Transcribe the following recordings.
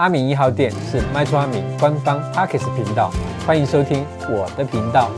阿明一号店是卖厝阿明官方 Podcast 频道，欢迎收听我的频道。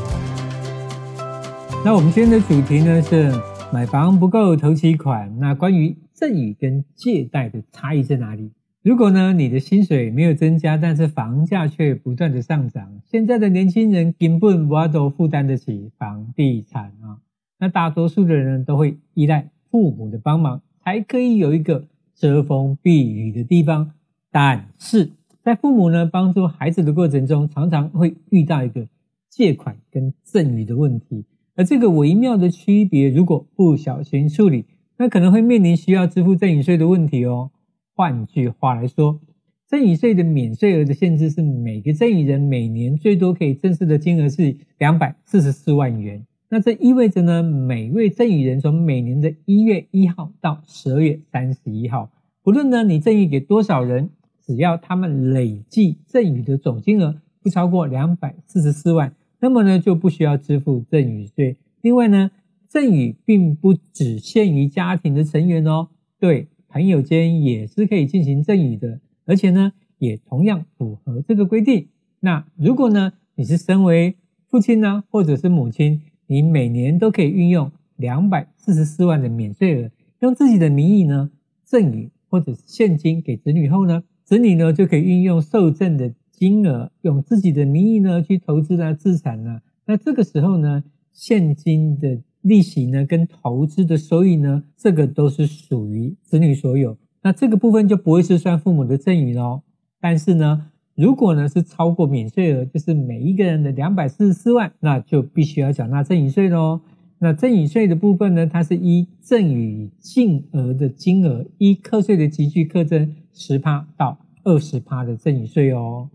那我们今天的主题呢是买房不够头期款，那关于赠与跟借贷的差异在哪里？如果呢你的薪水没有增加，但是房价却不断的上涨，现在的年轻人根本无法都负担得起房地产啊。那大多数的人都会依赖父母的帮忙，才可以有一个遮风避雨的地方。但是在父母呢帮助孩子的过程中，常常会遇到一个借款跟赠与的问题。而这个微妙的区别，如果不小心处理，那可能会面临需要支付赠与税的问题哦。换句话来说，赠与税的免税额的限制是每个赠与人每年最多可以征收的金额是两百四十四万元。那这意味着呢，每位赠与人从每年的一月一号到十二月三十一号，不论呢你赠与给多少人，只要他们累计赠与的总金额不超过两百四十四万。那么呢，就不需要支付赠与税。另外呢，赠与并不只限于家庭的成员哦，对，朋友间也是可以进行赠与的，而且呢，也同样符合这个规定。那如果呢，你是身为父亲呢，或者是母亲，你每年都可以运用两百四十四万的免税额，用自己的名义呢赠与或者是现金给子女后呢，子女呢就可以运用受赠的。金额用自己的名义呢去投资了资产呢，那这个时候呢，现金的利息呢跟投资的收益呢，这个都是属于子女所有，那这个部分就不会是算父母的赠与喽。但是呢，如果呢是超过免税额，就是每一个人的两百四十四万，那就必须要缴纳赠与税喽。那赠与税的部分呢，它是依赠与净额的金额，依课税的集聚课征十趴到二十趴的赠与税哦。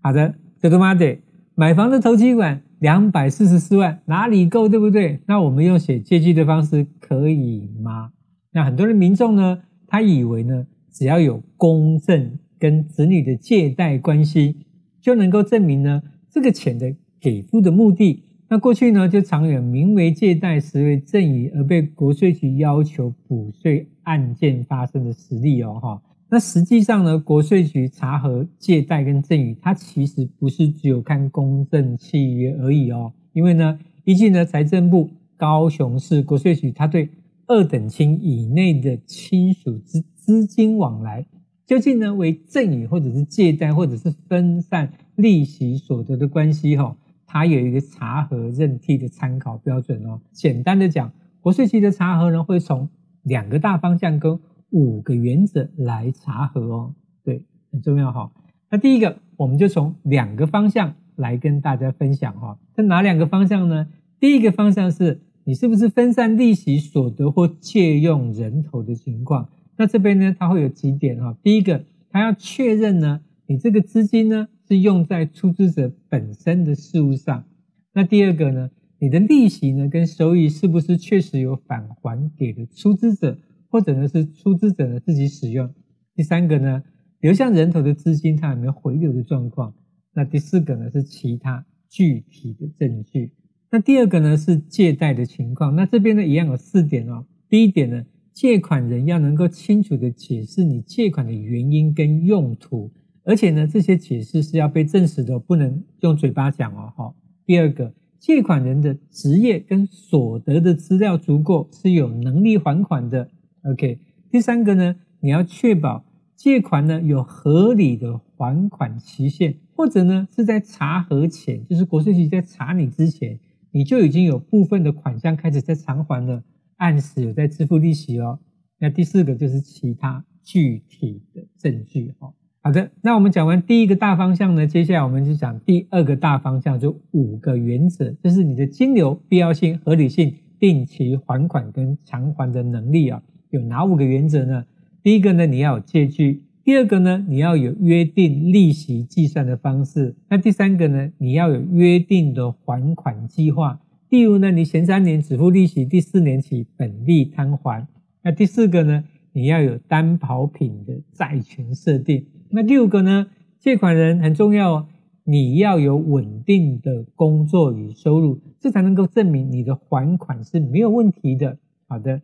好的，这个妈的，买房的头期款两百四十四万哪里够，对不对？那我们用写借据的方式可以吗？那很多的民众呢，他以为呢，只要有公证跟子女的借贷关系，就能够证明呢这个钱的给付的目的。那过去呢，就常有名为借贷实为赠与而被国税局要求补税案件发生的实例哦，哈。那实际上呢，国税局查核借贷跟赠与，它其实不是只有看公证契约而已哦。因为呢，依据呢财政部高雄市国税局，它对二等亲以内的亲属之资金往来，究竟呢为赠与或者是借贷或者是分散利息所得的关系哈，它有一个查核认定的参考标准哦。简单的讲，国税局的查核呢会从两个大方向跟五个原则来查核哦，对，很重要哈。那第一个，我们就从两个方向来跟大家分享哈。这哪两个方向呢？第一个方向是你是不是分散利息所得或借用人头的情况。那这边呢，它会有几点哈。第一个，它要确认呢，你这个资金呢是用在出资者本身的事务上。那第二个呢，你的利息呢跟收益是不是确实有返还给了出资者？或者呢是出资者呢自己使用，第三个呢流向人头的资金它有没有回流的状况？那第四个呢是其他具体的证据。那第二个呢是借贷的情况。那这边呢一样有四点哦。第一点呢，借款人要能够清楚的解释你借款的原因跟用途，而且呢这些解释是要被证实的，不能用嘴巴讲哦。哈。第二个，借款人的职业跟所得的资料足够，是有能力还款的。OK，第三个呢，你要确保借款呢有合理的还款期限，或者呢是在查核前，就是国税局在查你之前，你就已经有部分的款项开始在偿还了，按时有在支付利息哦。那第四个就是其他具体的证据哦。好的，那我们讲完第一个大方向呢，接下来我们就讲第二个大方向，就五个原则，就是你的金流必要性、合理性、定期还款跟偿还的能力啊。有哪五个原则呢？第一个呢，你要有借据；第二个呢，你要有约定利息计算的方式；那第三个呢，你要有约定的还款计划；第五呢，你前三年只付利息，第四年起本利摊还；那第四个呢，你要有担保品的债权设定；那第五个呢，借款人很重要哦，你要有稳定的工作与收入，这才能够证明你的还款是没有问题的。好的。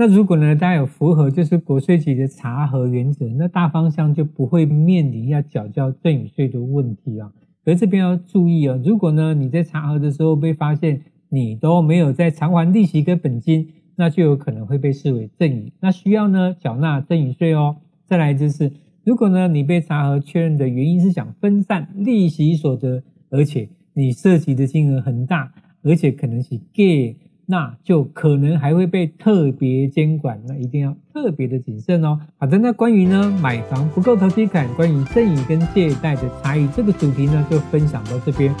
那如果呢，大家有符合就是国税局的查核原则，那大方向就不会面临要缴交赠与税的问题啊。可是这边要注意啊，如果呢你在查核的时候被发现你都没有在偿还利息跟本金，那就有可能会被视为赠与，那需要呢缴纳赠与税哦。再来就是，如果呢你被查核确认的原因是想分散利息所得，而且你涉及的金额很大，而且可能是 gay。那就可能还会被特别监管，那一定要特别的谨慎哦。好的，那关于呢买房不够头期款，关于赠与跟借贷的差异这个主题呢，就分享到这边。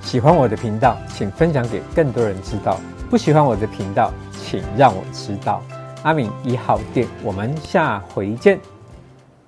喜欢我的频道，请分享给更多人知道；不喜欢我的频道，请让我知道。阿明一号店，我们下回见。